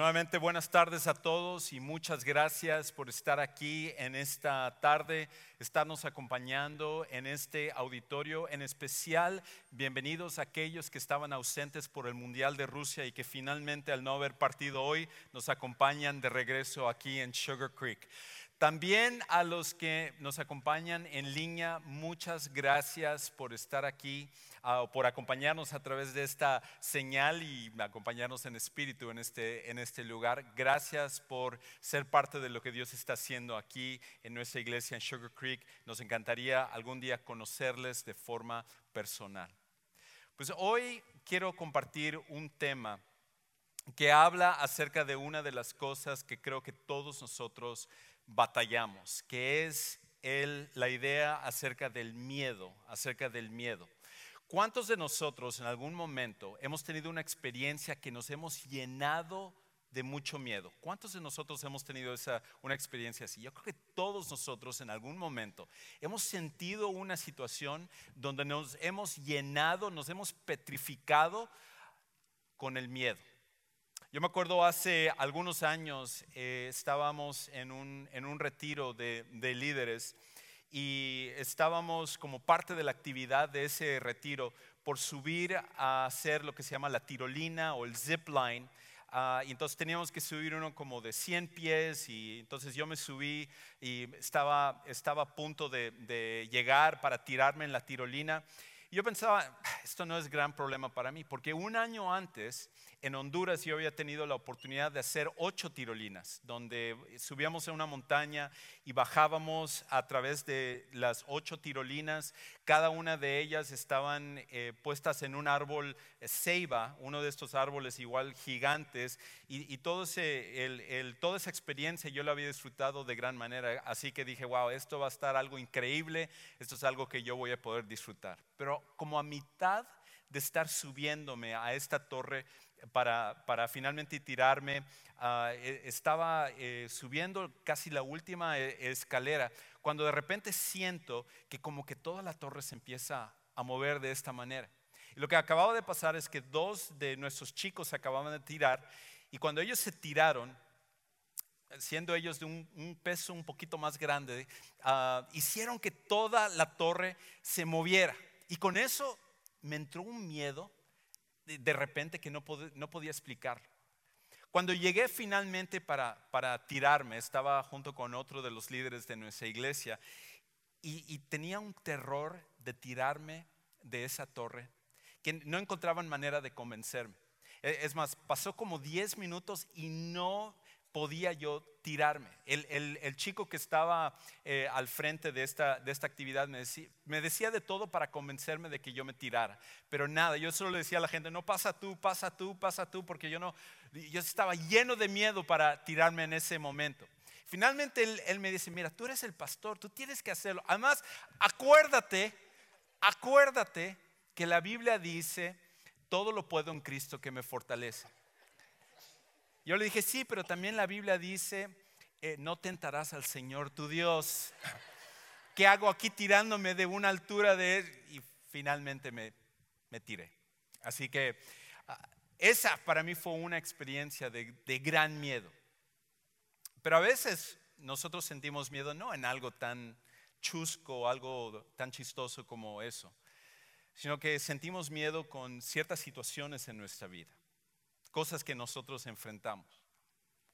Nuevamente buenas tardes a todos y muchas gracias por estar aquí en esta tarde, estarnos acompañando en este auditorio. En especial, bienvenidos a aquellos que estaban ausentes por el Mundial de Rusia y que finalmente al no haber partido hoy nos acompañan de regreso aquí en Sugar Creek. También a los que nos acompañan en línea, muchas gracias por estar aquí, uh, por acompañarnos a través de esta señal y acompañarnos en espíritu en este, en este lugar. Gracias por ser parte de lo que Dios está haciendo aquí en nuestra iglesia en Sugar Creek. Nos encantaría algún día conocerles de forma personal. Pues hoy quiero compartir un tema que habla acerca de una de las cosas que creo que todos nosotros batallamos, que es el, la idea acerca del miedo, acerca del miedo. ¿Cuántos de nosotros en algún momento hemos tenido una experiencia que nos hemos llenado de mucho miedo? ¿Cuántos de nosotros hemos tenido esa, una experiencia así? Yo creo que todos nosotros en algún momento hemos sentido una situación donde nos hemos llenado, nos hemos petrificado con el miedo. Yo me acuerdo hace algunos años eh, estábamos en un, en un retiro de, de, líderes y estábamos como parte de la actividad de ese retiro por subir a hacer lo que se llama la tirolina o el zip line. Uh, y entonces teníamos que subir uno como de 100 pies y entonces yo me subí y estaba, estaba a punto de, de llegar para tirarme en la tirolina. Y yo pensaba, esto no es gran problema para mí, porque un año antes en Honduras yo había tenido la oportunidad de hacer ocho tirolinas, donde subíamos a una montaña y bajábamos a través de las ocho tirolinas. Cada una de ellas estaban eh, puestas en un árbol ceiba, uno de estos árboles igual gigantes, y, todo el, toda esa experiencia yo la había disfrutado de gran manera. Así que dije, wow, esto va a estar algo increíble, esto es algo que yo voy a poder disfrutar. Pero como a mitad de estar subiéndome a esta torre, para, para finalmente tirarme. Uh, estaba eh, subiendo casi la última eh, escalera cuando de repente siento que como que toda la torre se empieza a mover de esta manera. Y lo que acababa de pasar es que dos de nuestros chicos se acababan de tirar y cuando ellos se tiraron, siendo ellos de un, peso un poquito más grande, uh, hicieron que toda la torre se moviera. Y con eso me entró un miedo de repente que no, no podía explicarlo. Cuando llegué finalmente para, para, tirarme, estaba junto con otro de los líderes de nuestra iglesia y, tenía un terror de tirarme de esa torre que no encontraban manera de convencerme. E, es más, pasó como 10 minutos y no podía yo tirarme. El, chico que estaba eh, al frente de esta, de esta actividad me decía, me decía, de todo para convencerme de que yo me tirara, pero nada, yo solo le decía a la gente, no pasa tú, pasa tú, pasa tú, porque yo no, yo estaba lleno de miedo para tirarme en ese momento. Finalmente él, él me dice, mira, tú eres el pastor, tú tienes que hacerlo. Además, acuérdate, acuérdate que la Biblia dice, todo lo puedo en Cristo que me fortalece. Yo le dije, sí, pero también la Biblia dice, eh, no tentarás al Señor tu Dios. ¿Qué hago aquí tirándome de una altura de él? Y finalmente me, me tiré. Así que ah, esa para mí fue una experiencia de, de gran miedo. Pero a veces nosotros sentimos miedo no en algo tan chusco, algo tan chistoso como eso, sino que sentimos miedo con ciertas situaciones en nuestra vida cosas que nosotros enfrentamos.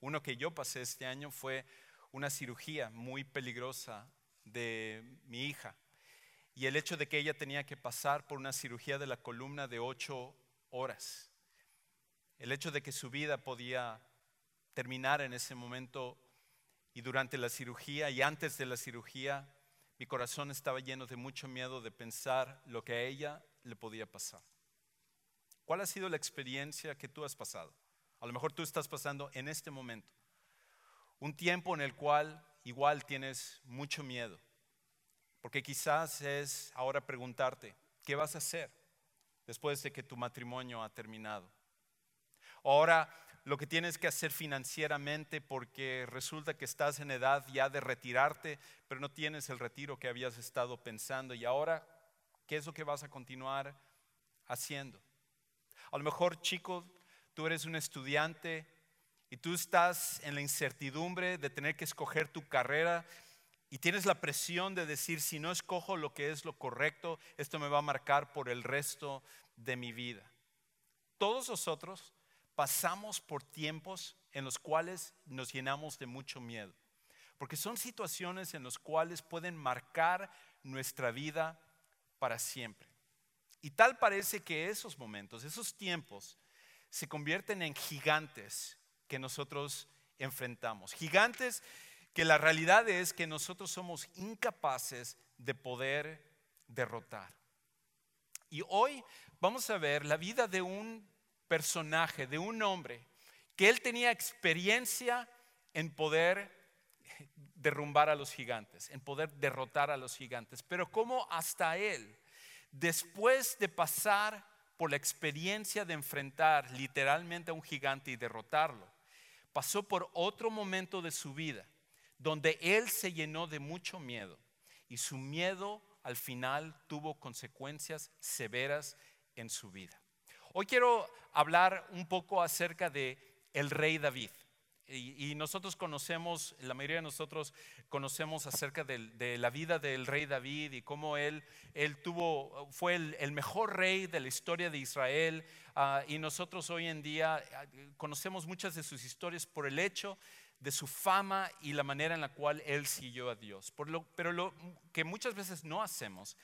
Uno que yo pasé este año fue una cirugía muy peligrosa de mi hija. Y el hecho de que ella tenía que pasar por una cirugía de la columna de ocho horas. El hecho de que su vida podía terminar en ese momento y durante la cirugía y antes de la cirugía, mi corazón estaba lleno de mucho miedo de pensar lo que a ella le podía pasar. ¿Cuál ha sido la experiencia que tú has pasado? A lo mejor tú estás pasando en este momento. Un tiempo en el cual igual tienes mucho miedo. Porque quizás es ahora preguntarte, ¿qué vas a hacer después de que tu matrimonio ha terminado? Ahora lo que tienes que hacer financieramente porque resulta que estás en edad ya de retirarte, pero no tienes el retiro que habías estado pensando. Y ahora, ¿qué es lo que vas a continuar haciendo? A lo mejor, chico, tú eres un estudiante y tú estás en la incertidumbre de tener que escoger tu carrera y tienes la presión de decir, si no escojo lo que es lo correcto, esto me va a marcar por el resto de mi vida. Todos nosotros pasamos por tiempos en los cuales nos llenamos de mucho miedo, porque son situaciones en las cuales pueden marcar nuestra vida para siempre. Y tal parece que esos momentos, esos tiempos, se convierten en gigantes que nosotros enfrentamos. Gigantes que la realidad es que nosotros somos incapaces de poder derrotar. Y hoy vamos a ver la vida de un personaje, de un hombre, que él tenía experiencia en poder derrumbar a los gigantes, en poder derrotar a los gigantes, pero como hasta él, después de pasar por la experiencia de enfrentar literalmente a un gigante y derrotarlo, pasó por otro momento de su vida donde él se llenó de mucho miedo y su miedo al final tuvo consecuencias severas en su vida. Hoy quiero hablar un poco acerca de el rey David. Y, nosotros conocemos, la mayoría de nosotros conocemos acerca de, la vida del rey David y cómo él, él tuvo, fue el, mejor rey de la historia de Israel. Ah, y nosotros hoy en día ah, conocemos muchas de sus historias por el hecho de su fama y la manera en la cual él siguió a Dios. pero lo que muchas veces no hacemos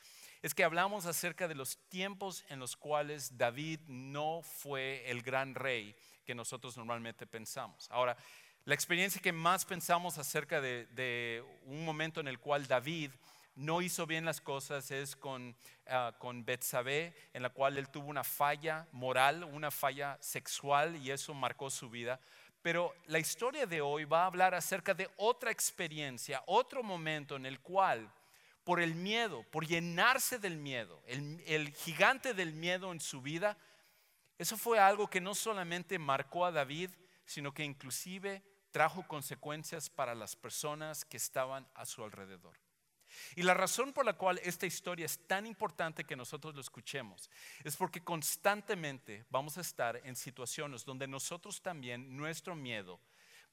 es que hablamos acerca de los tiempos en los cuales David no fue el gran rey que nosotros normalmente pensamos. Ahora, la experiencia que más pensamos acerca de, un momento en el cual David no hizo bien las cosas es con, uh, con Betsabé, en la cual él tuvo una falla moral, una falla sexual y eso marcó su vida. Pero la historia de hoy va a hablar acerca de otra experiencia, otro momento en el cual, por el miedo, por llenarse del miedo, el, gigante del miedo en su vida, eso fue algo que no solamente marcó a David, sino que inclusive trajo consecuencias para las personas que estaban a su alrededor. Y la razón por la cual esta historia es tan importante que nosotros lo escuchemos es porque constantemente vamos a estar en situaciones donde nosotros también, nuestro miedo,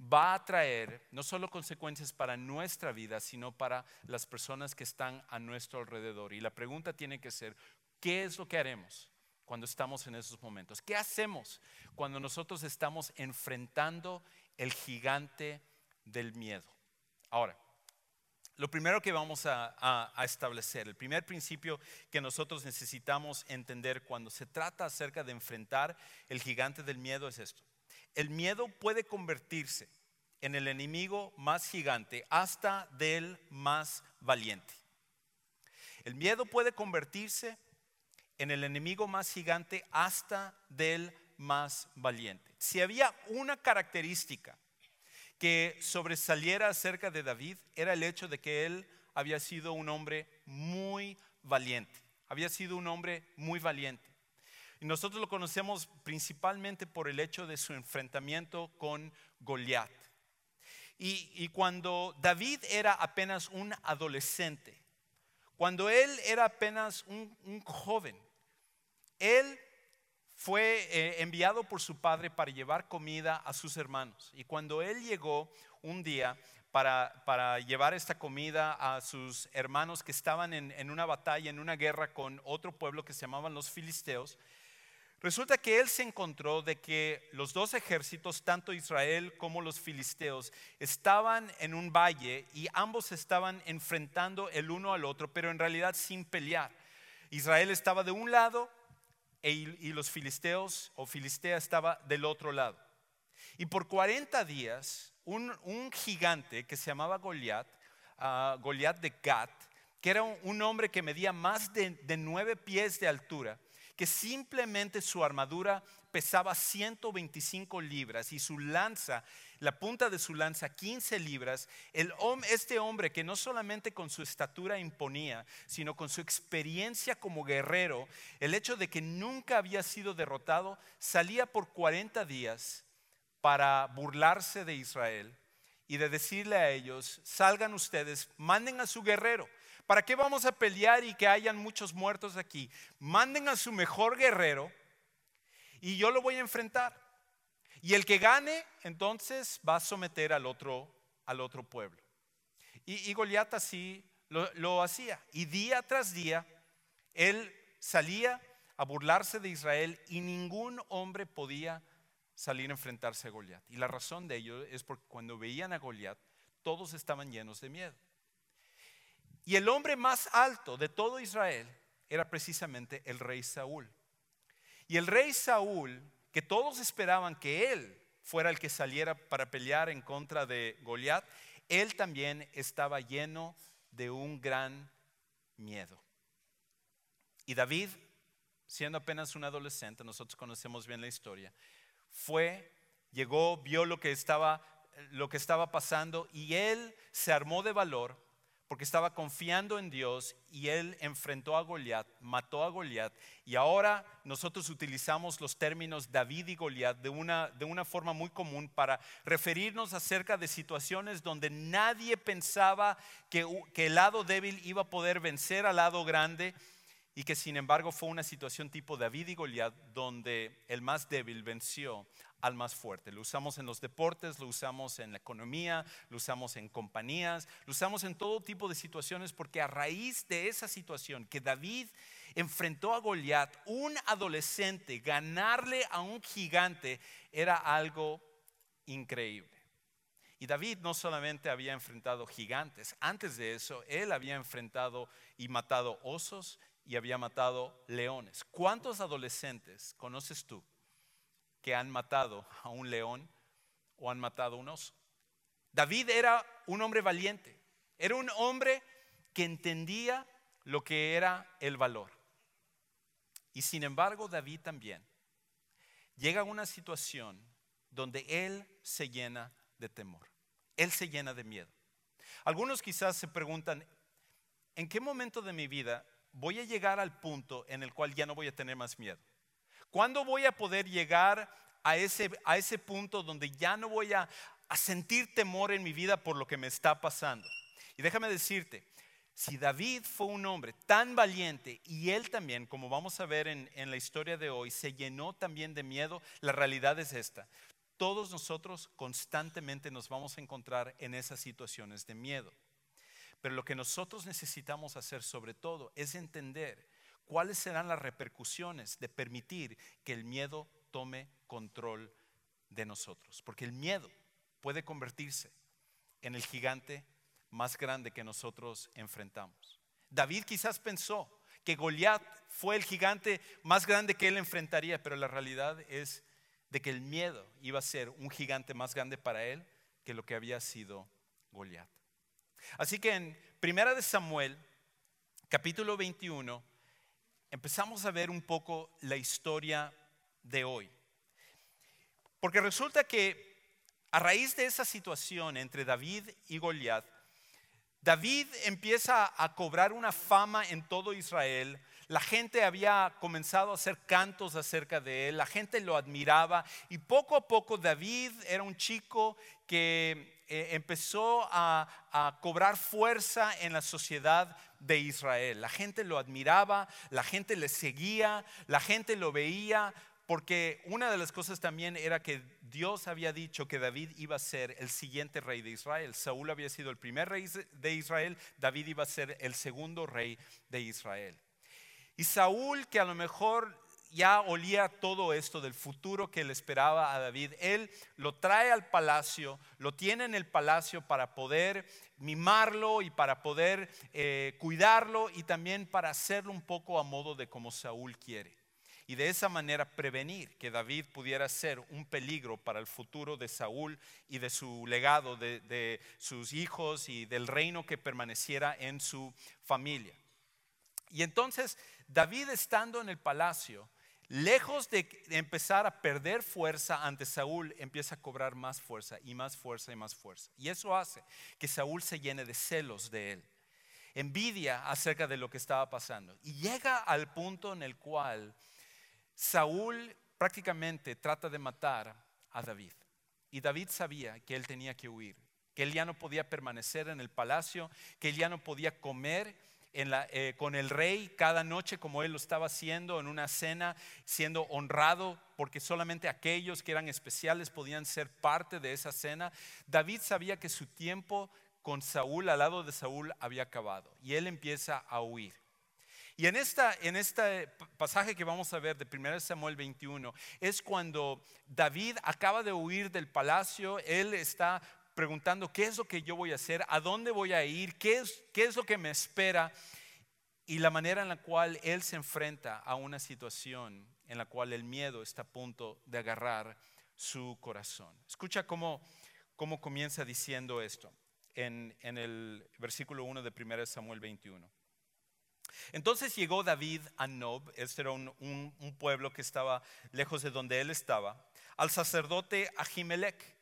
va a traer no solo consecuencias para nuestra vida, sino para las personas que están a nuestro alrededor. Y la pregunta tiene que ser, ¿qué es lo que haremos cuando estamos en esos momentos? ¿Qué hacemos cuando nosotros estamos enfrentando el gigante del miedo? Ahora, lo primero que vamos a, establecer, el primer principio que nosotros necesitamos entender cuando se trata acerca de enfrentar el gigante del miedo es esto. El miedo puede convertirse en el enemigo más gigante hasta del más valiente. El miedo puede convertirse en el enemigo más gigante hasta del más valiente. Si había una característica que sobresaliera acerca de David era el hecho de que él había sido un hombre muy valiente. Había sido un hombre muy valiente. Y nosotros lo conocemos principalmente por el hecho de su enfrentamiento con Goliat. Y, cuando David era apenas un adolescente, cuando él era apenas un, joven, él fue eh, enviado por su padre para llevar comida a sus hermanos. Y cuando él llegó un día para, llevar esta comida a sus hermanos que estaban en, en, una batalla, en una guerra con otro pueblo que se llamaban los filisteos, resulta que él se encontró de que los dos ejércitos, tanto Israel como los filisteos, estaban en un valle y ambos estaban enfrentando el uno al otro, pero en realidad sin pelear. Israel estaba de un lado e y los filisteos o Filistea estaba del otro lado. Y por 40 días, un, gigante que se llamaba Goliat, uh, Goliat de Gat, que era un, hombre que medía más de nueve pies de altura, que simplemente su armadura pesaba 125 libras y su lanza la punta de su lanza 15 libras, el, este hombre que no solamente con su estatura imponía, sino con su experiencia como guerrero, el hecho de que nunca había sido derrotado, salía por 40 días para burlarse de Israel y de decirle a ellos, salgan ustedes, manden a su guerrero. ¿Para qué vamos a pelear y que hayan muchos muertos aquí? Manden a su mejor guerrero y yo lo voy a enfrentar. Y el que gane, entonces va a someter al otro, al otro pueblo. Y, Goliat así lo, lo hacía. Y día tras día, él salía a burlarse de Israel y ningún hombre podía salir a enfrentarse a Goliat. Y la razón de ello es porque cuando veían a Goliat, todos estaban llenos de miedo. Y el hombre más alto de todo Israel era precisamente el rey Saúl. Y el rey Saúl, que todos esperaban que él fuera el que saliera para pelear en contra de Goliat, él también estaba lleno de un gran miedo. Y David, siendo apenas un adolescente, nosotros conocemos bien la historia, fue, llegó, vio lo que estaba lo que estaba pasando y él se armó de valor porque estaba confiando en Dios y él enfrentó a Goliat, mató a Goliat y ahora nosotros utilizamos los términos David y Goliat de una, de una forma muy común para referirnos acerca de situaciones donde nadie pensaba que, que el lado débil iba a poder vencer al lado grande y que sin embargo fue una situación tipo David y Goliat donde el más débil venció al más fuerte. Lo usamos en los deportes, lo usamos en la economía, lo usamos en compañías, lo usamos en todo tipo de situaciones porque a raíz de esa situación que David enfrentó a Goliat, un adolescente, ganarle a un gigante era algo increíble. Y David no solamente había enfrentado gigantes, antes de eso él había enfrentado y matado osos y había matado leones. ¿Cuántos adolescentes conoces tú que han matado a un león o han matado a un oso. David era un hombre valiente, era un hombre que entendía lo que era el valor. Y sin embargo, David también llega a una situación donde él se llena de temor, él se llena de miedo. Algunos quizás se preguntan, ¿en qué momento de mi vida voy a llegar al punto en el cual ya no voy a tener más miedo? ¿Cuándo voy a poder llegar a ese, a ese punto donde ya no voy a, sentir temor en mi vida por lo que me está pasando? Y déjame decirte, si David fue un hombre tan valiente y él también, como vamos a ver en, en, la historia de hoy, se llenó también de miedo, la realidad es esta. Todos nosotros constantemente nos vamos a encontrar en esas situaciones de miedo. Pero lo que nosotros necesitamos hacer sobre todo es entender ¿Cuáles serán las repercusiones de permitir que el miedo tome control de nosotros? Porque el miedo puede convertirse en el gigante más grande que nosotros enfrentamos. David quizás pensó que Goliat fue el gigante más grande que él enfrentaría, pero la realidad es de que el miedo iba a ser un gigante más grande para él que lo que había sido Goliat. Así que en Primera de Samuel, capítulo 21, empezamos a ver un poco la historia de hoy. Porque resulta que a raíz de esa situación entre David y Goliat, David empieza a cobrar una fama en todo Israel. La gente había comenzado a hacer cantos acerca de él, la gente lo admiraba y poco a poco David era un chico que eh, empezó a, a cobrar fuerza en la sociedad de Israel. La gente lo admiraba, la gente le seguía, la gente lo veía, porque una de las cosas también era que Dios había dicho que David iba a ser el siguiente rey de Israel. Saúl había sido el primer rey de Israel, David iba a ser el segundo rey de Israel. Y Saúl, que a lo mejor ya olía todo esto del futuro que le esperaba a David, él lo trae al palacio, lo tiene en el palacio para poder mimarlo y para poder eh, cuidarlo y también para hacerlo un poco a modo de como Saúl quiere. Y de esa manera prevenir que David pudiera ser un peligro para el futuro de Saúl y de su legado, de sus hijos y del reino que permaneciera en su familia. Y entonces David estando en el palacio, lejos de empezar a perder fuerza ante Saúl, empieza a cobrar más fuerza y más fuerza y más fuerza. Y eso hace que Saúl se llene de celos de él, envidia acerca de lo que estaba pasando. Y llega al punto en el cual Saúl prácticamente trata de matar a David. Y David sabía que él tenía que huir, que él ya no podía permanecer en el palacio, que él ya no podía comer eh, con el rey cada noche como él lo estaba haciendo en una cena, siendo honrado porque solamente aquellos que eran especiales podían ser parte de esa cena. David sabía que su tiempo con Saúl, al lado de Saúl, había acabado y él empieza a huir. Y en, esta, en este pasaje que vamos a ver de 1 Samuel 21 es cuando David acaba de huir del palacio, él está preguntando, ¿qué es lo que yo voy a hacer? ¿A dónde voy a ir? ¿Qué es, qué es lo que me espera? Y la manera en la cual él se enfrenta a una situación en la cual el miedo está a punto de agarrar su corazón. Escucha cómo, cómo comienza diciendo esto en, en el versículo 1 de 1 Samuel 21. Entonces llegó David a Nob, este era un, un, pueblo que estaba lejos de donde él estaba, al sacerdote Ahimelech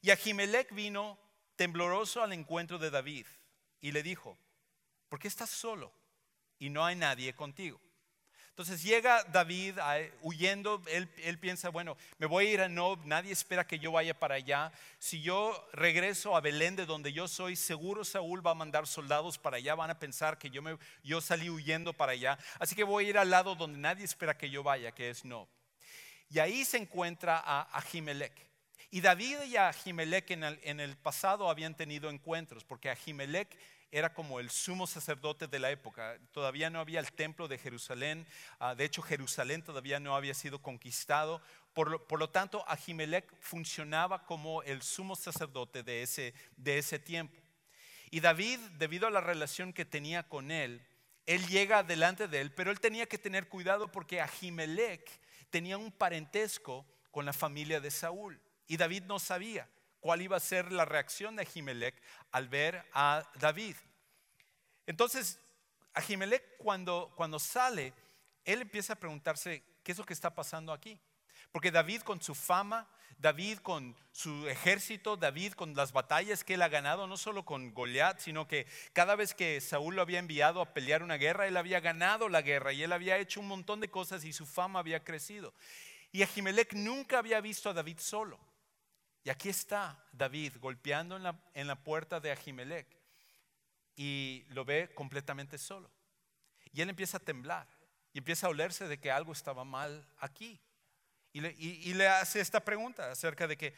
y Ahimelech vino tembloroso al encuentro de David y le dijo, ¿por qué estás solo y no hay nadie contigo? Entonces llega David huyendo, él, piensa, bueno, me voy a ir a Nob, nadie espera que yo vaya para allá. Si yo regreso a Belén de donde yo soy, seguro Saúl va a mandar soldados para allá, van a pensar que yo, me, yo salí huyendo para allá. Así que voy a ir al lado donde nadie espera que yo vaya, que es Nob. Y ahí se encuentra a Ahimelech. Y David y Ahimelech en el, pasado habían tenido encuentros, porque Ahimelech era como el sumo sacerdote de la época. Todavía no había el templo de Jerusalén. Ah, de hecho, Jerusalén todavía no había sido conquistado. Por lo, por lo, tanto, Ahimelech funcionaba como el sumo sacerdote de ese, de ese tiempo. Y David, debido a la relación que tenía con él, él llega delante de él, pero él tenía que tener cuidado porque Ahimelech tenía un parentesco con la familia de Saúl. Y David no sabía cuál iba a ser la reacción de Ahimelech al ver a David. Entonces, Ahimelech cuando, cuando sale, él empieza a preguntarse, ¿qué es lo que está pasando aquí? Porque David con su fama, David con su ejército, David con las batallas que él ha ganado, no solo con Goliat, sino que cada vez que Saúl lo había enviado a pelear una guerra, él había ganado la guerra y él había hecho un montón de cosas y su fama había crecido. Y Ahimelech nunca había visto a David solo. Y aquí está David golpeando en la, puerta de Ahimelech y lo ve completamente solo. Y él empieza a temblar y empieza a olerse de que algo estaba mal aquí. Y le, y le hace esta pregunta acerca de que,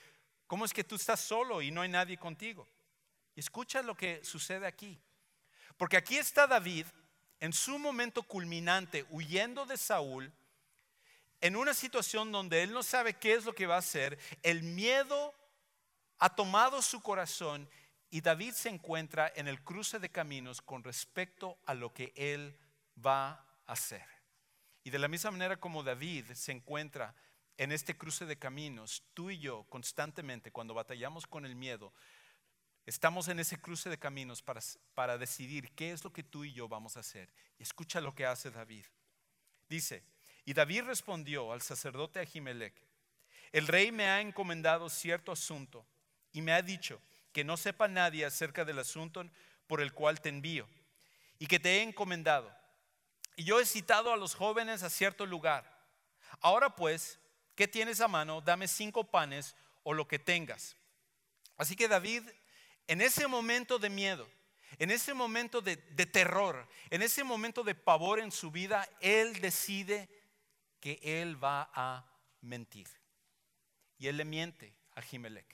¿cómo es que tú estás solo y no hay nadie contigo? Y escucha lo que sucede aquí. Porque aquí está David en su momento culminante, huyendo de Saúl, en una situación donde él no sabe qué es lo que va a hacer, el miedo ha tomado su corazón y David se encuentra en el cruce de caminos con respecto a lo que él va a hacer. Y de la misma manera como David se encuentra en este cruce de caminos, tú y yo constantemente cuando batallamos con el miedo, estamos en ese cruce de caminos para, para decidir qué es lo que tú y yo vamos a hacer. Y escucha lo que hace David. Dice, y David respondió al sacerdote Ahimelech, el rey me ha encomendado cierto asunto y me ha dicho que no sepa nadie acerca del asunto por el cual te envío y que te he encomendado. Y yo he citado a los jóvenes a cierto lugar. Ahora pues, ¿qué tienes a mano? Dame cinco panes o lo que tengas. Así que David, en ese momento de miedo, en ese momento de, de terror, en ese momento de pavor en su vida, él decide que él va a mentir. Y él le miente a Jimelec.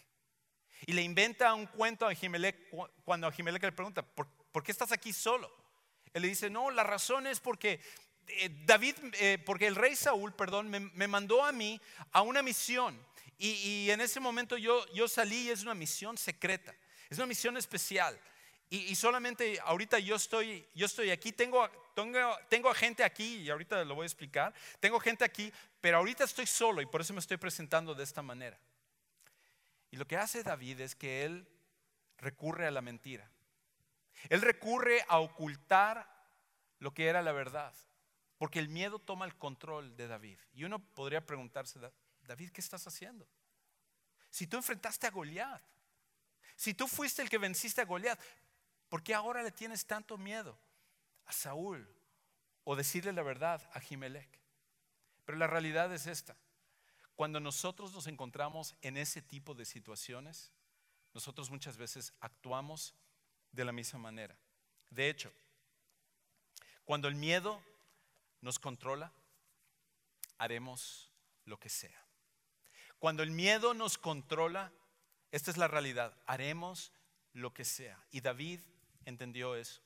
Y le inventa un cuento a Jimelec cuando a Jimelec le pregunta, ¿por, qué estás aquí solo? Él le dice, no, la razón es porque eh, David, eh, porque el rey Saúl, perdón, me, mandó a mí a una misión. Y, en ese momento yo, yo salí y es una misión secreta, es una misión especial. Y, solamente ahorita yo estoy, yo estoy aquí, tengo, tengo, tengo gente aquí, y ahorita lo voy a explicar, tengo gente aquí, pero ahorita estoy solo y por eso me estoy presentando de esta manera. Y lo que hace David es que él recurre a la mentira. Él recurre a ocultar lo que era la verdad, porque el miedo toma el control de David. Y uno podría preguntarse, David, ¿qué estás haciendo? Si tú enfrentaste a Goliat, si tú fuiste el que venciste a Goliat, ¿Por qué ahora le tienes tanto miedo a Saúl o decirle la verdad a Jimelec? Pero la realidad es esta. Cuando nosotros nos encontramos en ese tipo de situaciones, nosotros muchas veces actuamos de la misma manera. De hecho, Cuando el miedo nos controla, haremos lo que sea. Cuando el miedo nos controla, esta es la realidad, haremos lo que sea. Y David entendió eso.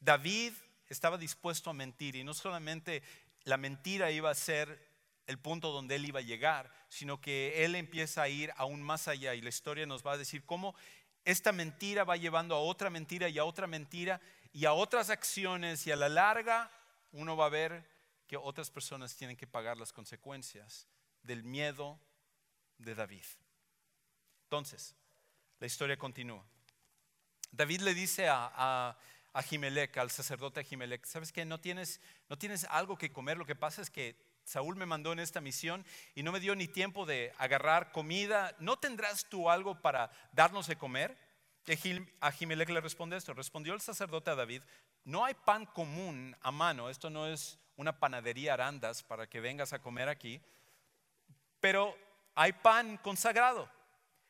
David estaba dispuesto a mentir y no solamente la mentira iba a ser el punto donde él iba a llegar, sino que él empieza a ir aún más allá y la historia nos va a decir cómo esta mentira va llevando a otra mentira y a otra mentira y a otras acciones y a la larga uno va a ver que otras personas tienen que pagar las consecuencias del miedo de David. Entonces, la historia continúa. David le dice a, a, al sacerdote Ahimelech, ¿sabes qué? No tienes, no tienes algo que comer, lo que pasa es que Saúl me mandó en esta misión y no me dio ni tiempo de agarrar comida. ¿No tendrás tú algo para darnos de comer? Ahimelech le responde esto. Respondió el sacerdote a David, no hay pan común a mano, esto no es una panadería Arandas para que vengas a comer aquí, pero hay pan consagrado,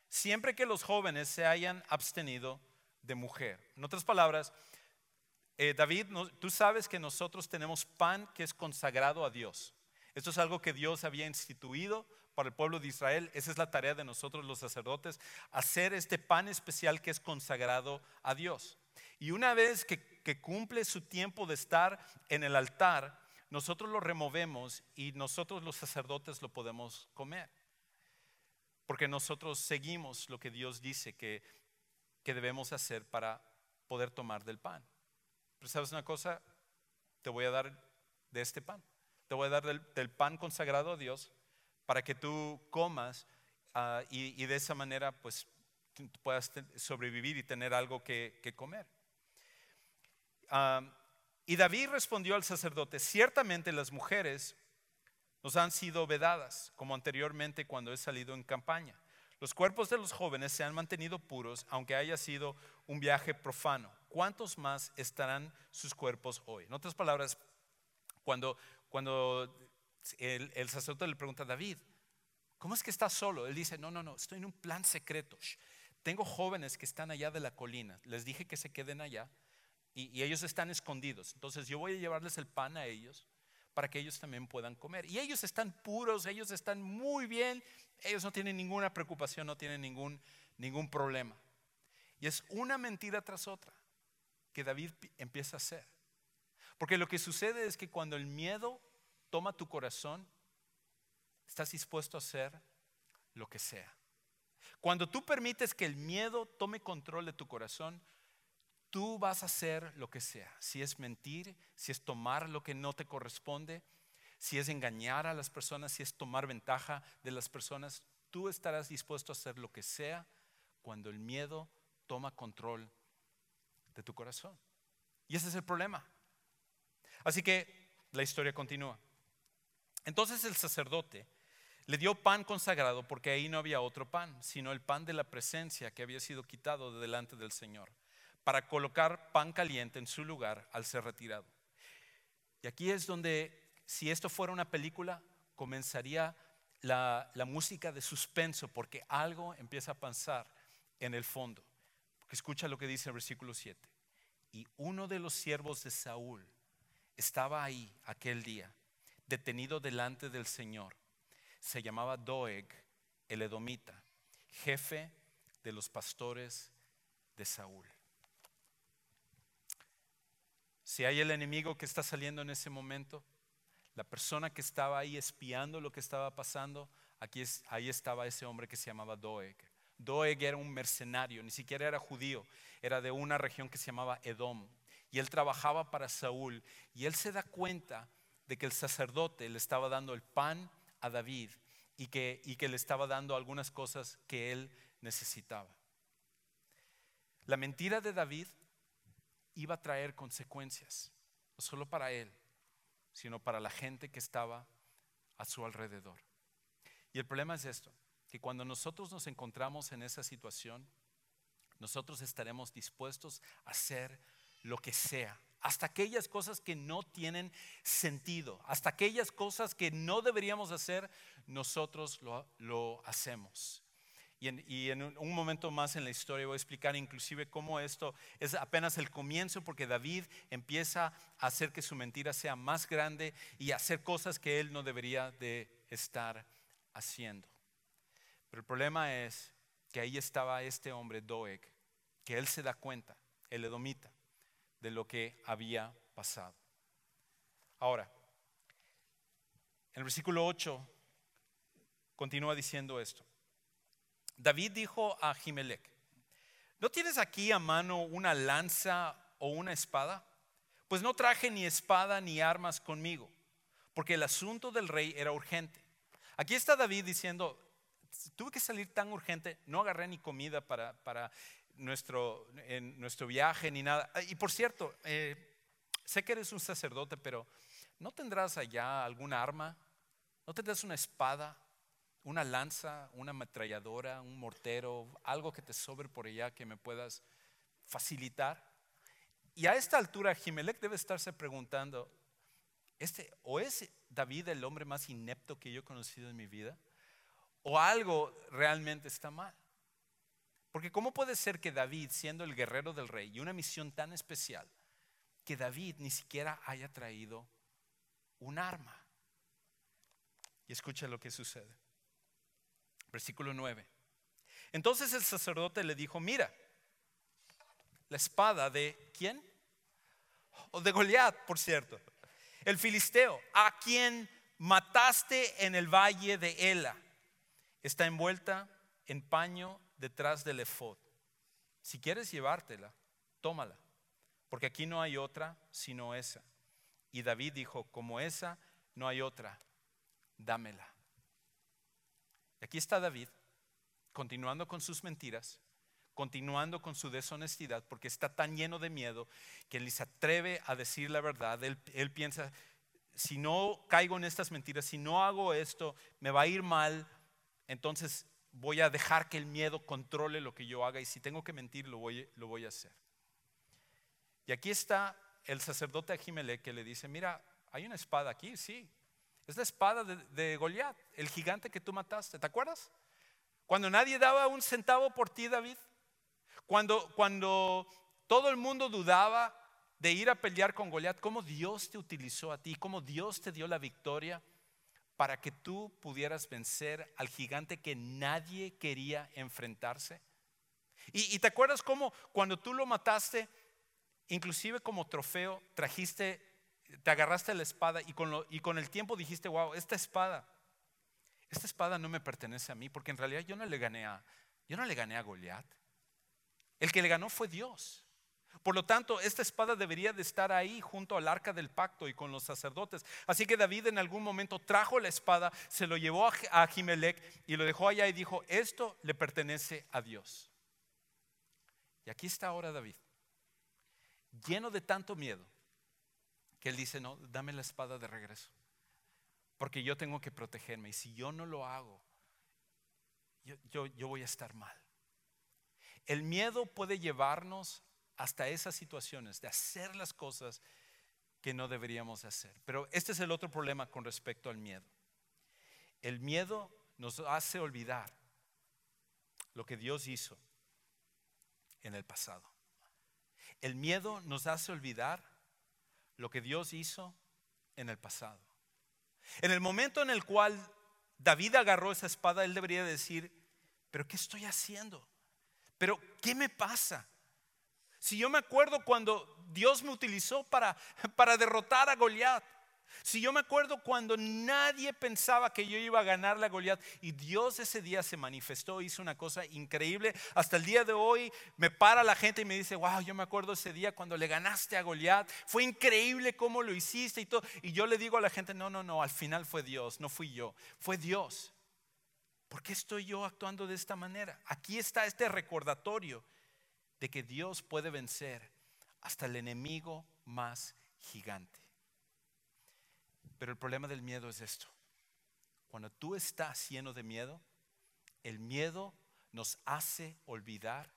siempre que los jóvenes se hayan abstenido de mujer. En otras palabras, eh, David, tú sabes que nosotros tenemos pan que es consagrado a Dios. Esto es algo que Dios había instituido para el pueblo de Israel. Esa es la tarea de nosotros los sacerdotes, hacer este pan especial que es consagrado a Dios. Y una vez que, que cumple su tiempo de estar en el altar, nosotros lo removemos y nosotros los sacerdotes lo podemos comer. Porque nosotros seguimos lo que Dios dice que, que debemos hacer para poder tomar del pan. Pero sabes una cosa, te voy a dar de este pan. Te voy a dar del, pan consagrado a Dios para que tú comas ah, y, de esa manera pues puedas sobrevivir y tener algo que, comer. Ah, y David respondió al sacerdote, ciertamente las mujeres nos han sido vedadas, como anteriormente cuando he salido en campaña. Los cuerpos de los jóvenes se han mantenido puros, aunque haya sido un viaje profano. ¿Cuántos más estarán sus cuerpos hoy? En otras palabras, cuando, cuando el, sacerdote le pregunta a David, ¿cómo es que estás solo? Él dice, no, no, no, estoy en un plan secreto. Tengo jóvenes que están allá de la colina. Les dije que se queden allá y, ellos están escondidos. Entonces yo voy a llevarles el pan a ellos para que ellos también puedan comer. Y ellos están puros, ellos están muy bien, ellos no tienen ninguna preocupación, no tienen ningún, ningún problema. Y es una mentira tras otra que David empieza a hacer. Porque lo que sucede es que cuando el miedo toma tu corazón, estás dispuesto a hacer lo que sea. Cuando tú permites que el miedo tome control de tu corazón, Tú vas a hacer lo que sea, si es mentir, si es tomar lo que no te corresponde, si es engañar a las personas, si es tomar ventaja de las personas, tú estarás dispuesto a hacer lo que sea cuando el miedo toma control de tu corazón. Y ese es el problema. Así que la historia continúa. Entonces el sacerdote le dio pan consagrado porque ahí no había otro pan, sino el pan de la presencia que había sido quitado de delante del Señor para colocar pan caliente en su lugar al ser retirado. Y aquí es donde, si esto fuera una película, comenzaría la, música de suspenso, porque algo empieza a pasar en el fondo. Porque escucha lo que dice el versículo 7. Y uno de los siervos de Saúl estaba ahí aquel día, detenido delante del Señor. Se llamaba Doeg, el edomita, jefe de los pastores de Saúl. Si hay el enemigo que está saliendo en ese momento, la persona que estaba ahí espiando lo que estaba pasando, aquí ahí estaba ese hombre que se llamaba Doeg. Doeg era un mercenario, ni siquiera era judío, era de una región que se llamaba Edom. Y él trabajaba para Saúl. Y él se da cuenta de que el sacerdote le estaba dando el pan a David y que, y que le estaba dando algunas cosas que él necesitaba. La mentira de David iba a traer consecuencias, no solo para él, sino para la gente que estaba a su alrededor. Y el problema es esto, que cuando nosotros nos encontramos en esa situación, nosotros estaremos dispuestos a hacer lo que sea, hasta aquellas cosas que no tienen sentido, hasta aquellas cosas que no deberíamos hacer, nosotros lo, lo hacemos. Y en, un momento más en la historia voy a explicar inclusive cómo esto es apenas el comienzo porque David empieza a hacer que su mentira sea más grande y hacer cosas que él no debería de estar haciendo. Pero el problema es que ahí estaba este hombre Doeg, que él se da cuenta, el edomita, de lo que había pasado. Ahora, en el versículo 8 continúa diciendo esto. David dijo a Jimelec, ¿no tienes aquí a mano una lanza o una espada? Pues no traje ni espada ni armas conmigo, porque el asunto del rey era urgente. Aquí está David diciendo, tuve que salir tan urgente, no agarré ni comida para, nuestro, viaje ni nada. Y por cierto, eh, sé que eres un sacerdote, pero ¿no tendrás allá alguna arma? ¿No tendrás una espada? Una lanza, una ametralladora, un mortero, algo que te sobre por allá que me puedas facilitar. Y a esta altura Jimelec debe estarse preguntando, este, ¿o es David el hombre más inepto que yo he conocido en mi vida? ¿O algo realmente está mal? Porque ¿cómo puede ser que David, siendo el guerrero del rey y una misión tan especial, que David ni siquiera haya traído un arma? Y escucha lo que sucede. Versículo 9. Entonces el sacerdote le dijo, mira, la espada de quién? O de Goliat, por cierto. El filisteo, a quien mataste en el valle de Ela, está envuelta en paño detrás del efod. Si quieres llevártela, tómala, porque aquí no hay otra sino esa. Y David dijo, como esa no hay otra, dámela. Aquí está David, continuando con sus mentiras, continuando con su deshonestidad, porque está tan lleno de miedo que él se atreve a decir la verdad. Él, piensa, si no caigo en estas mentiras, si no hago esto, me va a ir mal, entonces voy a dejar que el miedo controle lo que yo haga y si tengo que mentir, lo voy, lo voy a hacer. Y aquí está el sacerdote Ahimelech que le dice, mira, hay una espada aquí, sí, es la espada de, Goliat, el gigante que tú mataste. ¿Te acuerdas? Cuando nadie daba un centavo por ti, David. Cuando, cuando todo el mundo dudaba de ir a pelear con Goliat, cómo Dios te utilizó a ti, cómo Dios te dio la victoria para que tú pudieras vencer al gigante que nadie quería enfrentarse. Y, y, te acuerdas cómo cuando tú lo mataste, inclusive como trofeo, trajiste te agarraste la espada y con, y con el tiempo dijiste, wow, esta espada, esta espada no me pertenece a mí, porque en realidad yo no le gané a, yo no le gané a Goliat. El que le ganó fue Dios. Por lo tanto, esta espada debería de estar ahí junto al arca del pacto y con los sacerdotes. Así que David en algún momento trajo la espada, se lo llevó a Ahimelech y lo dejó allá y dijo, esto le pertenece a Dios. Y aquí está ahora David, lleno de tanto miedo, que él dice, no, dame la espada de regreso, porque yo tengo que protegerme y si yo no lo hago, yo, yo, voy a estar mal. El miedo puede llevarnos hasta esas situaciones de hacer las cosas que no deberíamos hacer. Pero este es el otro problema con respecto al miedo. El miedo nos hace olvidar lo que Dios hizo en el pasado. El miedo nos hace olvidar lo que Dios hizo en el pasado. En el momento en el cual David agarró esa espada, él debería decir, pero ¿qué estoy haciendo? ¿Pero qué me pasa? Si yo me acuerdo cuando Dios me utilizó para, para derrotar a Goliat, si yo me acuerdo cuando nadie pensaba que yo iba a ganar la Goliat y Dios ese día se manifestó, hizo una cosa increíble. Hasta el día de hoy me para la gente y me dice, wow, yo me acuerdo ese día cuando le ganaste a Goliat. Fue increíble cómo lo hiciste y todo. Y yo le digo a la gente, no, no, no, al final fue Dios, no fui yo, fue Dios. ¿Por qué estoy yo actuando de esta manera? Aquí está este recordatorio de que Dios puede vencer hasta el enemigo más gigante. Pero el problema del miedo es esto. Cuando tú estás lleno de miedo, el miedo nos hace olvidar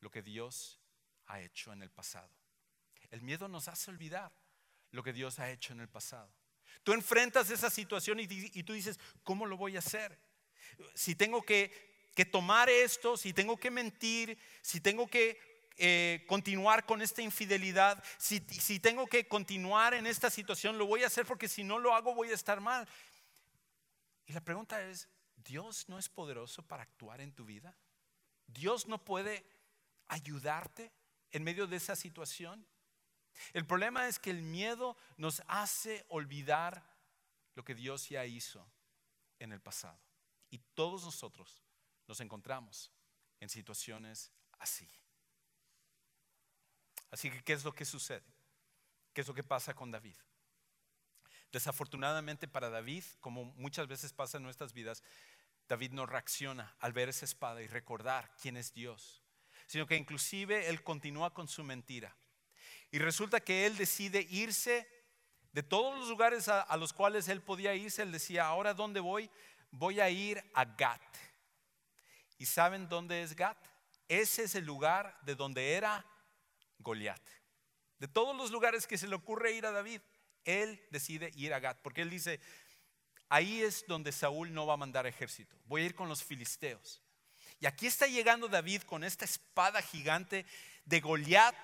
lo que Dios ha hecho en el pasado. El miedo nos hace olvidar lo que Dios ha hecho en el pasado. Tú enfrentas esa situación y, tú dices, ¿cómo lo voy a hacer? Si tengo que que tomar esto, si tengo que mentir, si tengo que eh, continuar con esta infidelidad, si, si tengo que continuar en esta situación, lo voy a hacer porque si no lo hago voy a estar mal. Y la pregunta es, ¿Dios no es poderoso para actuar en tu vida? ¿Dios no puede ayudarte en medio de esa situación? El problema es que el miedo nos hace olvidar lo que Dios ya hizo en el pasado. Y todos nosotros nos encontramos en situaciones así. Así que, ¿qué es lo que sucede? ¿Qué es lo que pasa con David? Desafortunadamente para David, como muchas veces pasa en nuestras vidas, David no reacciona al ver esa espada y recordar quién es Dios, sino que inclusive él continúa con su mentira. Y resulta que él decide irse de todos los lugares a, los cuales él podía irse. Él decía, ahora ¿dónde voy? Voy a ir a Gat. ¿Y saben dónde es Gat? Ese es el lugar de donde era Goliat. De todos los lugares que se le ocurre ir a David, él decide ir a Gat, porque él dice, ahí es donde Saúl no va a mandar ejército, voy a ir con los filisteos. Y aquí está llegando David con esta espada gigante de Goliat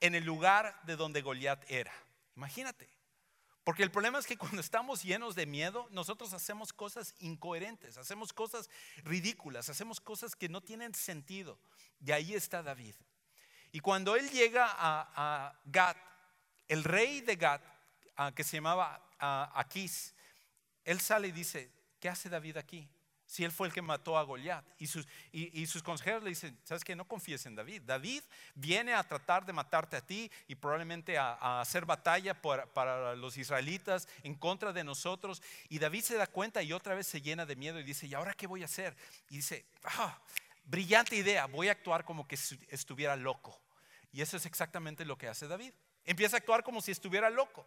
en el lugar de donde Goliat era. Imagínate. Porque el problema es que cuando estamos llenos de miedo, nosotros hacemos cosas incoherentes, hacemos cosas ridículas, hacemos cosas que no tienen sentido. Y ahí está David. Y cuando él llega a, Gat, el rey de Gat, que se llamaba Aquís, él sale y dice, ¿qué hace David aquí? Si él fue el que mató a Goliat. Y sus, y, consejeros le dicen, ¿sabes qué? No confíes en David. David viene a tratar de matarte a ti y probablemente a, hacer batalla para los israelitas en contra de nosotros. Y David se da cuenta y otra vez se llena de miedo y dice, ¿y ahora qué voy a hacer? Y dice, ah, brillante idea, voy a actuar como que estuviera loco. Y eso es exactamente lo que hace David. Empieza a actuar como si estuviera loco.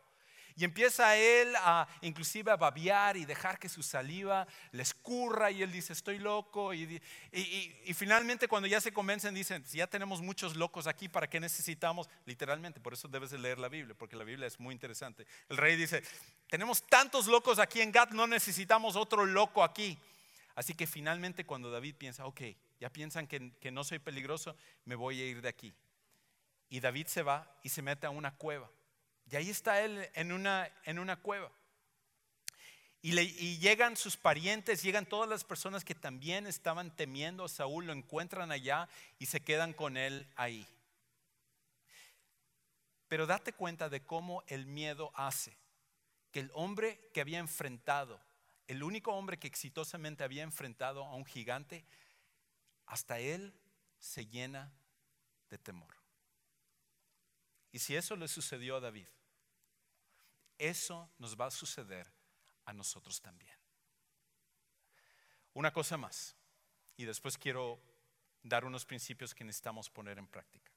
Y empieza él a inclusive a babear y dejar que su saliva le escurra y él dice, estoy loco. Y, y, finalmente cuando ya se convencen dicen, si ya tenemos muchos locos aquí, ¿para qué necesitamos? Literalmente, por eso debes de leer la Biblia, porque la Biblia es muy interesante. El rey dice, tenemos tantos locos aquí en Gat, no necesitamos otro loco aquí. Así que finalmente cuando David piensa, ok, ya piensan que, no soy peligroso, me voy a ir de aquí. Y David se va y se mete a una cueva. Y ahí está él en una, en una cueva. Y, y, llegan sus parientes, llegan todas las personas que también estaban temiendo a Saúl, lo encuentran allá y se quedan con él ahí. Pero date cuenta de cómo el miedo hace que el hombre que había enfrentado, el único hombre que exitosamente había enfrentado a un gigante, hasta él se llena de temor. Y si eso le sucedió a David, eso nos va a suceder a nosotros también. Una cosa más, y después quiero dar unos principios que necesitamos poner en práctica.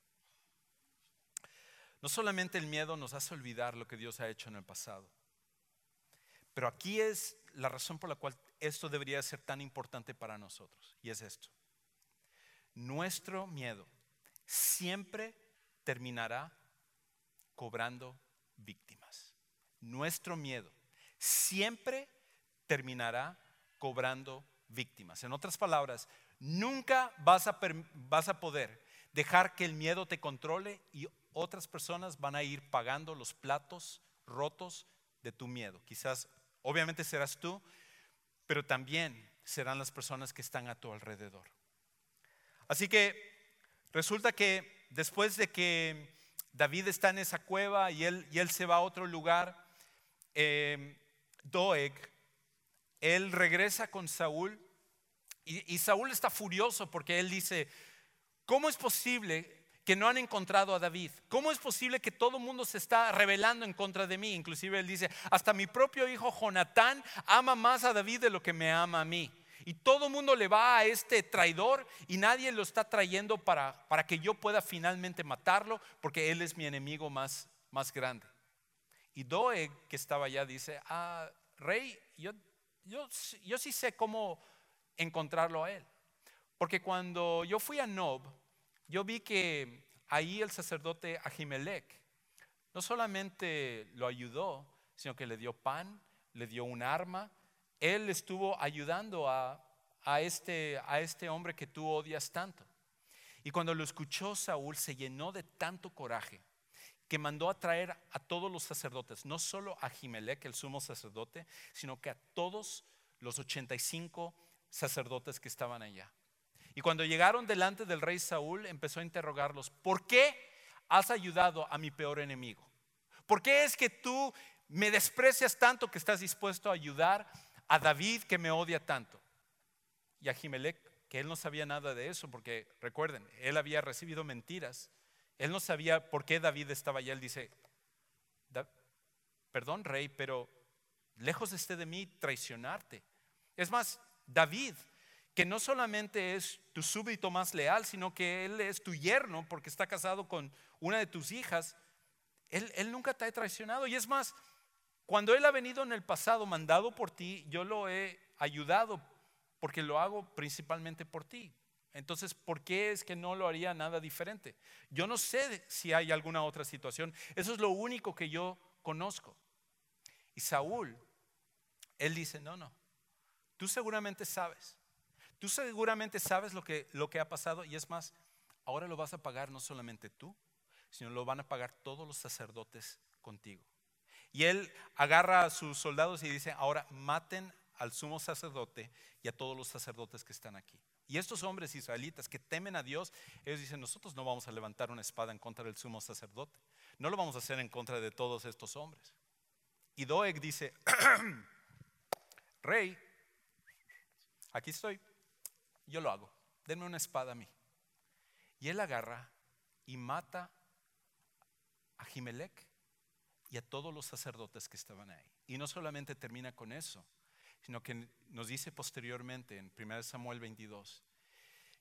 No solamente el miedo nos hace olvidar lo que Dios ha hecho en el pasado, pero aquí es la razón por la cual esto debería ser tan importante para nosotros, y es esto. Nuestro miedo siempre terminará cobrando víctimas. Nuestro miedo siempre terminará cobrando víctimas. En otras palabras, nunca vas a, vas a poder dejar que el miedo te controle y otras personas van a ir pagando los platos rotos de tu miedo. Quizás, obviamente serás tú, pero también serán las personas que están a tu alrededor. Así que resulta que después de que David está en esa cueva y él, y él se va a otro lugar. Eh, Doeg, él regresa con Saúl y, y Saúl está furioso porque él dice, ¿cómo es posible que no han encontrado a David? ¿Cómo es posible que todo el mundo se está rebelando en contra de mí? Inclusive él dice, hasta mi propio hijo Jonatán ama más a David de lo que me ama a mí. Y todo el mundo le va a este traidor y nadie lo está trayendo para, para que yo pueda finalmente matarlo, porque él es mi enemigo más, más grande. Y Doeg, que estaba allá, dice, ah, rey, yo, yo, yo sí sé cómo encontrarlo a él. Porque cuando yo fui a Nob, yo vi que ahí el sacerdote Ahimelech no solamente lo ayudó, sino que le dio pan, le dio un arma él estuvo ayudando este, a este hombre que tú odias tanto. Y cuando lo escuchó Saúl se llenó de tanto coraje que mandó a traer a todos los sacerdotes, no solo a Jimelec, el sumo sacerdote, sino que a todos los 85 sacerdotes que estaban allá. Y cuando llegaron delante del rey Saúl, empezó a interrogarlos, ¿por qué has ayudado a mi peor enemigo? ¿Por qué es que tú me desprecias tanto que estás dispuesto a ayudar a David que me odia tanto? Y a Jimelec, que él no sabía nada de eso, porque recuerden, él había recibido mentiras. Él no sabía por qué David estaba allá. Él dice, perdón rey, pero lejos esté de mí traicionarte. Es más, David que no solamente es tu súbdito más leal, sino que él es tu yerno porque está casado con una de tus hijas, él, él nunca te ha traicionado. Y es más, cuando él ha venido en el pasado mandado por ti, yo lo he ayudado porque lo hago principalmente por ti. Entonces, ¿por qué es que no lo haría nada diferente? Yo no sé si hay alguna otra situación. Eso es lo único que yo conozco. Y Saúl, él dice, no, no, tú seguramente sabes Tú seguramente sabes lo que, lo que ha pasado y es más, ahora lo vas a pagar no solamente tú, sino lo van a pagar todos los sacerdotes contigo. Y él agarra a sus soldados y dice, ahora maten al sumo sacerdote y a todos los sacerdotes que están aquí. Y estos hombres israelitas que temen a Dios, ellos dicen, nosotros no vamos a levantar una espada en contra del sumo sacerdote, no lo vamos a hacer en contra de todos estos hombres. Y Doeg dice, rey, aquí estoy, yo lo hago, denme una espada a mí. Y él agarra y mata a Jimelec y a todos los sacerdotes que estaban ahí. Y no solamente termina con eso, sino que nos dice posteriormente en 1 Samuel 22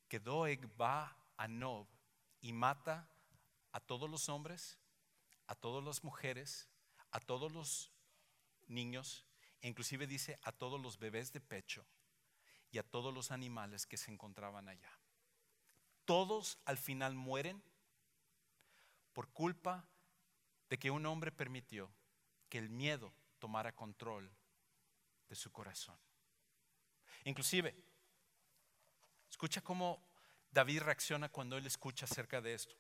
que Doeg va a Nob y mata a todos los hombres, a todas las mujeres, a todos los niños, e inclusive dice a todos los bebés de pecho y a todos los animales que se encontraban allá. Todos al final mueren por culpa de que un hombre permitió que el miedo tomara control de su corazón. Inclusive, escucha cómo David reacciona cuando él escucha acerca de esto.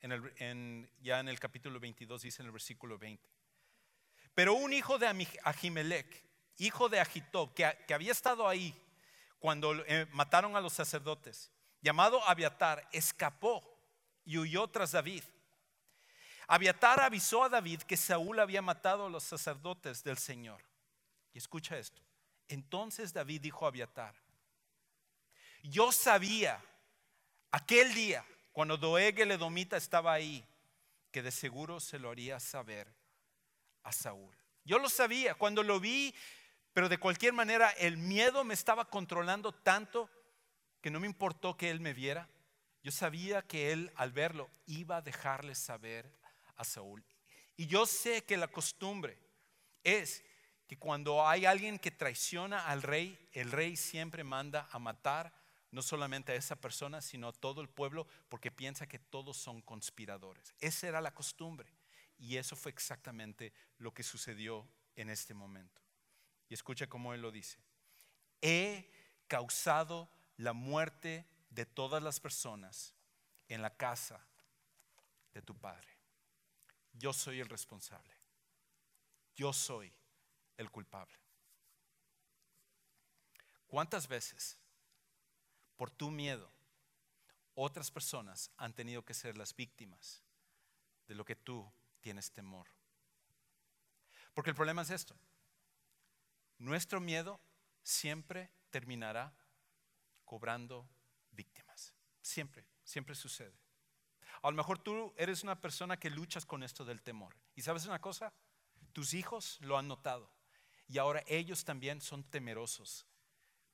ya en el capítulo 22 dice en el versículo 20. Pero un hijo de Ahimelech, hijo de Agitob, que había estado ahí cuando eh, mataron a los sacerdotes, llamado Abiatar, escapó y huyó tras David. Abiatar avisó a David que Saúl había matado a los sacerdotes del Señor. Y escucha esto. Entonces David dijo a Abiatar, yo sabía aquel día cuando Doeg el Edomita estaba ahí, que de seguro se lo haría saber a Saúl. Yo lo sabía, cuando lo vi pero de cualquier manera, el miedo me estaba controlando tanto que no me importó que él me viera. Yo sabía que él al verlo iba a dejarle saber a Saúl. Y yo sé que la costumbre es que cuando hay alguien que traiciona al rey, el rey siempre manda a matar no solamente a esa persona, sino a todo el pueblo, porque piensa que todos son conspiradores. Esa era la costumbre. Y eso fue exactamente lo que sucedió en este momento. Y escucha cómo él lo dice. He causado la muerte de todas las personas en la casa de tu padre. Yo soy el responsable. Yo soy el culpable. ¿Cuántas veces, por tu miedo, otras personas han tenido que ser las víctimas de lo que tú tienes temor? Porque el problema es esto. Nuestro miedo siempre terminará cobrando víctimas. Siempre, siempre sucede. A lo mejor tú eres una persona que luchas con esto del temor. ¿Y sabes una cosa? Tus hijos lo han notado. Y ahora ellos también son temerosos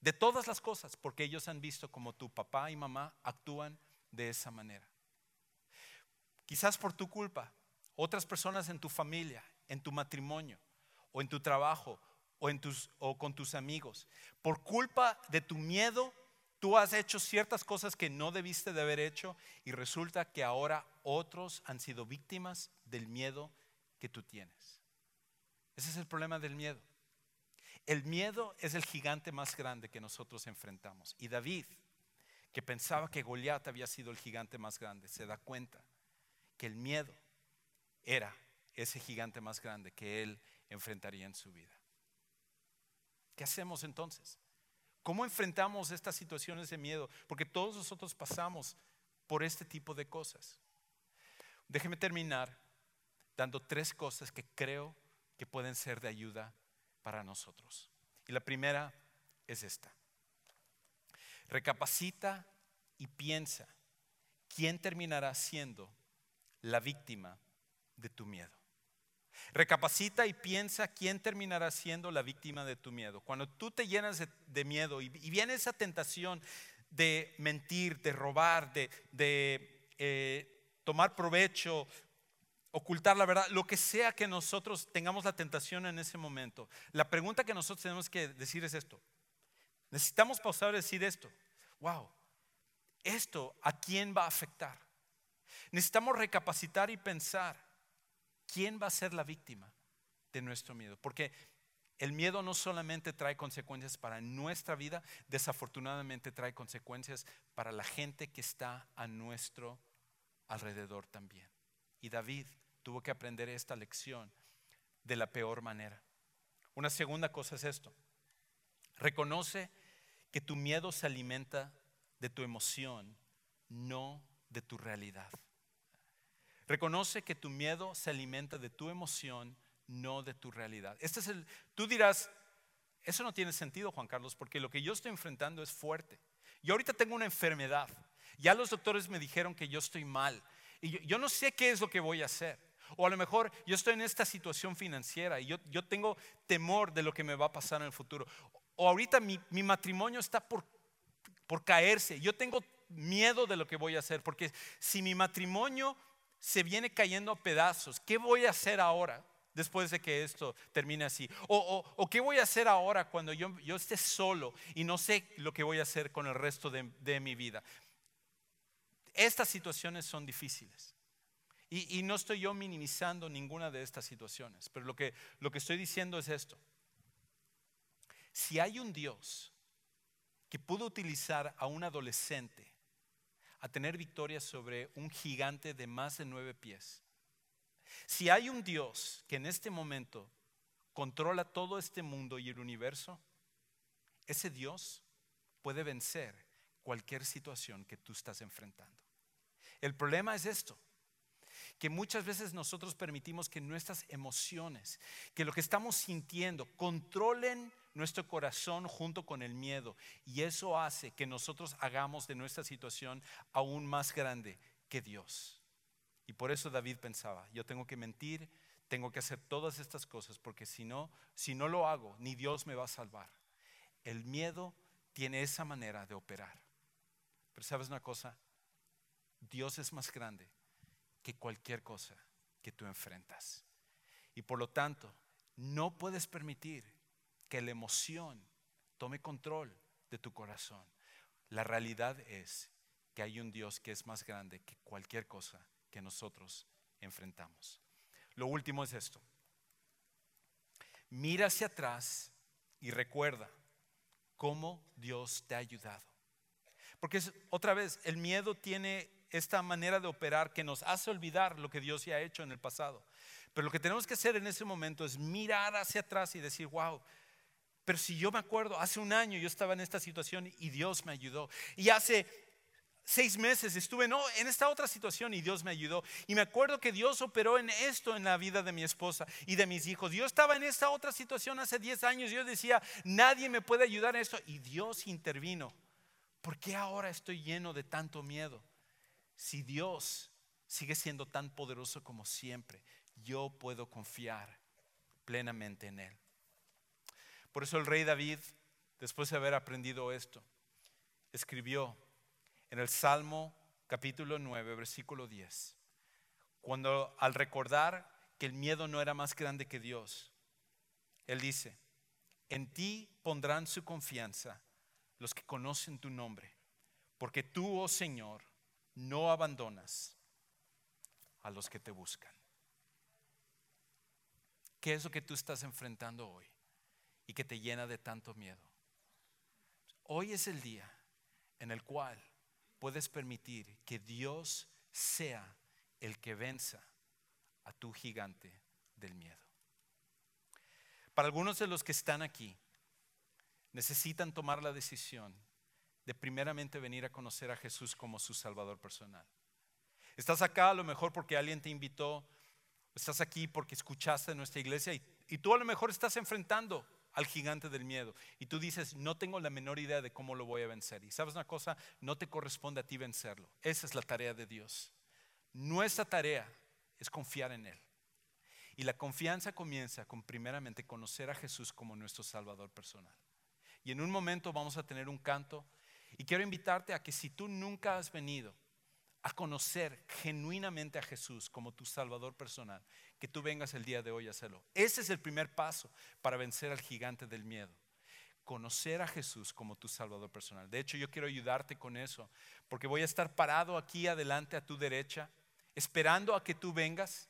de todas las cosas porque ellos han visto como tu papá y mamá actúan de esa manera. Quizás por tu culpa, otras personas en tu familia, en tu matrimonio o en tu trabajo o, con tus amigos. Por culpa de tu miedo, tú has hecho ciertas cosas que no debiste de haber hecho y resulta que ahora otros han sido víctimas del miedo que tú tienes. Ese es el problema del miedo. El miedo es el gigante más grande que nosotros enfrentamos. Y David, que pensaba que Goliat había sido el gigante más grande, se da cuenta que el miedo era ese gigante más grande que él enfrentaría en su vida. ¿Qué hacemos entonces? ¿Cómo enfrentamos estas situaciones de miedo? Porque todos nosotros pasamos por este tipo de cosas. Déjeme terminar dando tres cosas que creo que pueden ser de ayuda para nosotros. Y la primera es esta. Recapacita y piensa quién terminará siendo la víctima de tu miedo. Recapacita y piensa quién terminará siendo la víctima de tu miedo. Cuando tú te llenas de, miedo y, viene esa tentación de mentir, de robar, de, eh, tomar provecho, ocultar la verdad, lo que sea que nosotros tengamos la tentación en ese momento, la pregunta que nosotros tenemos que decir es esto. Necesitamos pausar y decir esto. Wow, ¿esto a quién va a afectar? Necesitamos recapacitar y pensar quién va a ser la víctima de nuestro miedo. Porque el miedo no solamente trae consecuencias para nuestra vida, desafortunadamente trae consecuencias para la gente que está a nuestro alrededor también. Y David tuvo que aprender esta lección de la peor manera. Una segunda cosa es esto. Reconoce que tu miedo se alimenta de tu emoción, no de tu realidad. Reconoce que tu miedo se alimenta de tu emoción, no de tu realidad. Este es el, tú dirás, eso no tiene sentido, Juan Carlos, porque lo que yo estoy enfrentando es fuerte. Yo ahorita tengo una enfermedad. Ya los doctores me dijeron que yo estoy mal. Y yo, no sé qué es lo que voy a hacer. O a lo mejor yo estoy en esta situación financiera y yo, yo tengo temor de lo que me va a pasar en el futuro. O ahorita mi, mi matrimonio está por, por caerse. Yo tengo miedo de lo que voy a hacer. Porque si mi matrimonio se viene cayendo a pedazos. ¿Qué voy a hacer ahora después de que esto termine así? O, qué voy a hacer ahora cuando yo, esté solo y no sé lo que voy a hacer con el resto de, mi vida? Estas situaciones son difíciles. Y, no estoy yo minimizando ninguna de estas situaciones, pero lo que, lo que estoy diciendo es esto. Si hay un Dios que pudo utilizar a un adolescente a tener victoria sobre un gigante de más de nueve pies. Si hay un Dios que en este momento controla todo este mundo y el universo, ese Dios puede vencer cualquier situación que tú estás enfrentando. El problema es esto, que muchas veces nosotros permitimos que nuestras emociones, que lo que estamos sintiendo, controlen nuestro corazón junto con el miedo. Y eso hace que nosotros hagamos de nuestra situación aún más grande que Dios. Y por eso David pensaba, yo tengo que mentir, tengo que hacer todas estas cosas, porque si no, si no lo hago, ni Dios me va a salvar. El miedo tiene esa manera de operar. Pero sabes una cosa, Dios es más grande que cualquier cosa que tú enfrentas. Y por lo tanto, no puedes permitir que la emoción tome control de tu corazón. La realidad es que hay un Dios que es más grande que cualquier cosa que nosotros enfrentamos. Lo último es esto. Mira hacia atrás y recuerda cómo Dios te ha ayudado. Porque otra vez, el miedo tiene esta manera de operar que nos hace olvidar lo que Dios ya ha hecho en el pasado. Pero lo que tenemos que hacer en ese momento es mirar hacia atrás y decir, wow, pero si yo me acuerdo, hace un año yo estaba en esta situación y Dios me ayudó. Y hace seis meses estuve no, en esta otra situación y Dios me ayudó. Y me acuerdo que Dios operó en esto en la vida de mi esposa y de mis hijos. Dios estaba en esta otra situación hace diez años. Yo decía, nadie me puede ayudar en esto. Y Dios intervino. ¿Por qué ahora estoy lleno de tanto miedo? Si Dios sigue siendo tan poderoso como siempre, yo puedo confiar plenamente en Él. Por eso el rey David, después de haber aprendido esto, escribió en el Salmo capítulo 9, versículo 10, cuando al recordar que el miedo no era más grande que Dios, él dice, en ti pondrán su confianza los que conocen tu nombre, porque tú, oh Señor, no abandonas a los que te buscan. ¿Qué es lo que tú estás enfrentando hoy? Y que te llena de tanto miedo. Hoy es el día en el cual puedes permitir que Dios sea el que venza a tu gigante del miedo. Para algunos de los que están aquí, necesitan tomar la decisión de primeramente venir a conocer a Jesús como su Salvador personal. Estás acá a lo mejor porque alguien te invitó, estás aquí porque escuchaste en nuestra iglesia y, y tú a lo mejor estás enfrentando al gigante del miedo. Y tú dices, no tengo la menor idea de cómo lo voy a vencer. Y sabes una cosa, no te corresponde a ti vencerlo. Esa es la tarea de Dios. Nuestra tarea es confiar en Él. Y la confianza comienza con primeramente conocer a Jesús como nuestro Salvador personal. Y en un momento vamos a tener un canto. Y quiero invitarte a que si tú nunca has venido a conocer genuinamente a Jesús como tu Salvador personal, que tú vengas el día de hoy a hacerlo. Ese es el primer paso para vencer al gigante del miedo. Conocer a Jesús como tu Salvador personal. De hecho, yo quiero ayudarte con eso, porque voy a estar parado aquí adelante a tu derecha, esperando a que tú vengas.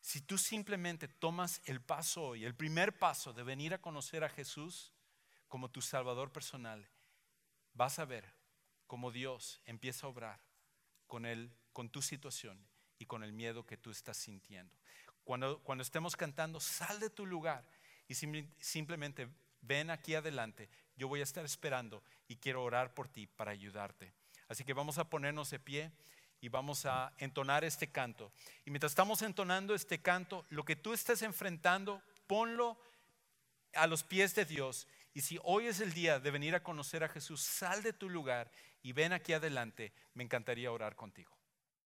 Si tú simplemente tomas el paso hoy, el primer paso de venir a conocer a Jesús como tu Salvador personal, vas a ver cómo Dios empieza a obrar con, él, con tu situación y con el miedo que tú estás sintiendo. Cuando, estemos cantando, sal de tu lugar y simplemente ven aquí adelante. Yo voy a estar esperando y quiero orar por ti para ayudarte. Así que vamos a ponernos de pie y vamos a entonar este canto. Y mientras estamos entonando este canto, lo que tú estés enfrentando, ponlo a los pies de Dios. Y si hoy es el día de venir a conocer a Jesús, sal de tu lugar y ven aquí adelante, me encantaría orar contigo.